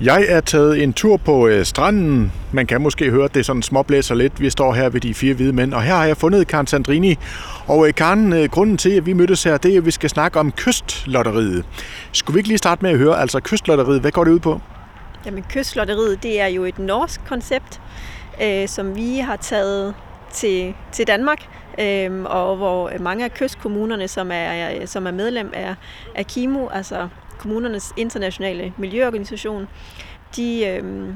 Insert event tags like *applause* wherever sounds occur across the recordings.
Jeg er taget en tur på øh, stranden. Man kan måske høre, at det sådan småblæser lidt. Vi står her ved de fire hvide mænd, og her har jeg fundet Karen Sandrini. Og øh, Karen, øh, grunden til, at vi mødtes her, det er, at vi skal snakke om kystlotteriet. Skulle vi ikke lige starte med at høre, altså kystlotteriet, hvad går det ud på? Jamen, kystlotteriet, det er jo et norsk koncept, øh, som vi har taget til, til Danmark, øh, og hvor mange af kystkommunerne, som er, som er medlem af, af KIMO, altså kommunernes internationale miljøorganisation, de, øh,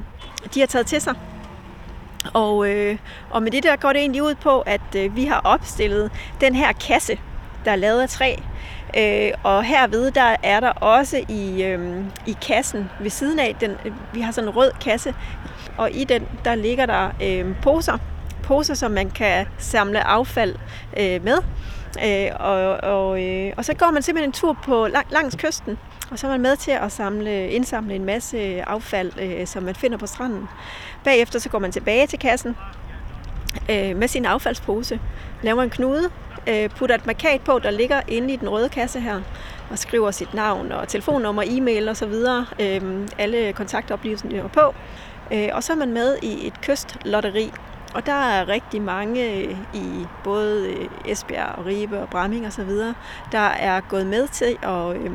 de har taget til sig. Og, øh, og med det der går det egentlig ud på, at øh, vi har opstillet den her kasse, der er lavet af træ. Øh, og herved der er der også i, øh, i kassen ved siden af, den, øh, vi har sådan en rød kasse, og i den der ligger der øh, poser, poser, som man kan samle affald øh, med. Øh, og, og, øh, og så går man simpelthen en tur på lang, langs kysten, og så er man med til at samle, indsamle en masse affald, øh, som man finder på stranden. Bagefter så går man tilbage til kassen øh, med sin affaldspose, laver en knude, øh, putter et markat på, der ligger inde i den røde kasse her, og skriver sit navn og telefonnummer, e-mail osv., øh, alle kontaktoplysninger på. Øh, og så er man med i et kystlotteri, og der er rigtig mange i både Esbjerg og Ribe og Bramming og så videre, der er gået med til at øh,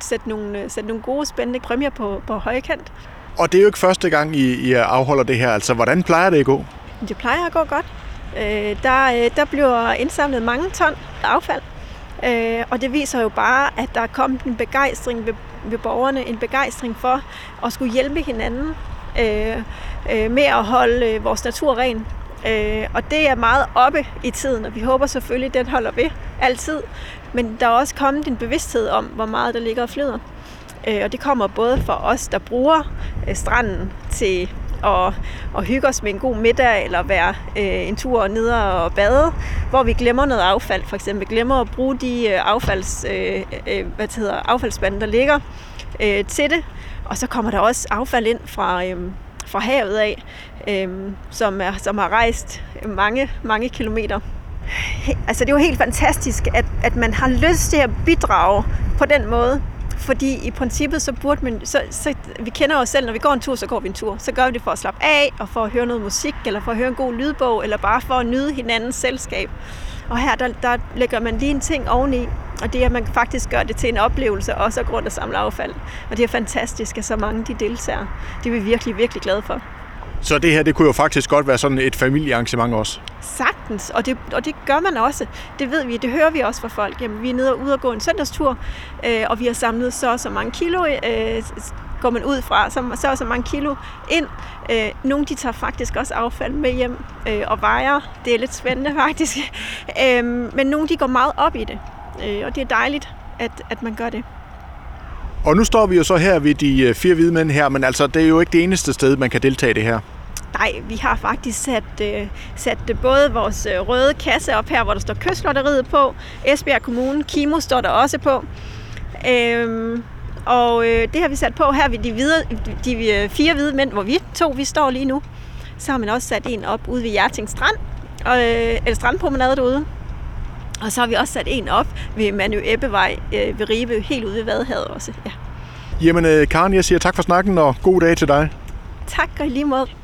sætte nogle, sætte nogle gode, spændende præmier på, på højkant. Og det er jo ikke første gang, I, I afholder det her. Altså, hvordan plejer det at gå? Det plejer at gå godt. Øh, der, øh, der bliver indsamlet mange ton affald. Øh, og det viser jo bare, at der er kommet en begejstring ved, ved borgerne, en begejstring for at skulle hjælpe hinanden øh, øh, med at holde øh, vores natur ren. Øh, og det er meget oppe i tiden, og vi håber selvfølgelig, at den holder ved altid. Men der er også kommet en bevidsthed om, hvor meget der ligger og flyder. Øh, og det kommer både for os, der bruger øh, stranden til at, at hygge os med en god middag, eller være øh, en tur ned og bade, hvor vi glemmer noget affald. For eksempel glemmer at bruge de øh, affalds, øh, øh, hvad det hedder, affaldsspande, der ligger øh, til det. Og så kommer der også affald ind fra, øh, fra havet af, øh, som, er, som har rejst mange, mange kilometer. Altså det er jo helt fantastisk, at, at man har lyst til at bidrage på den måde. Fordi i princippet, så burde man, så, så, vi kender os selv, når vi går en tur, så går vi en tur. Så gør vi det for at slappe af, og for at høre noget musik, eller for at høre en god lydbog, eller bare for at nyde hinandens selskab. Og her, der, der lægger man lige en ting oveni, og det er, at man faktisk gør det til en oplevelse, også af grund af samle affald. Og det er fantastisk, at så mange de deltager. Det er vi virkelig, virkelig glade for. Så det her, det kunne jo faktisk godt være sådan et familiearrangement også? Sagtens, og det, og det gør man også. Det ved vi, det hører vi også fra folk. Jamen, vi er nede og ude og gå en søndagstur, øh, og vi har samlet så og så mange kilo, øh, går man ud fra, så, så og så mange kilo ind. Øh, nogle de tager faktisk også affald med hjem øh, og vejer. Det er lidt spændende *laughs* faktisk. Øh, men nogle de går meget op i det, øh, og det er dejligt, at, at man gør det. Og nu står vi jo så her ved de øh, fire hvide mænd her, men altså, det er jo ikke det eneste sted, man kan deltage i det her. Nej, vi har faktisk sat, øh, sat øh, både vores øh, røde kasse op her, hvor der står Kystlotteriet på. Esbjerg Kommune, Kimo står der også på. Øhm, og øh, det har vi sat på her ved de, videre, de fire hvide mænd, hvor vi to vi står lige nu. Så har man også sat en op ude ved Hjerting Strand, og, øh, eller strandpromenade derude. Og så har vi også sat en op ved Manu Ebbevej øh, ved Ribe, helt ude ved Vadehavet også. Ja. Jamen, øh, Karen, jeg siger tak for snakken, og god dag til dig. Tak, og lige måde.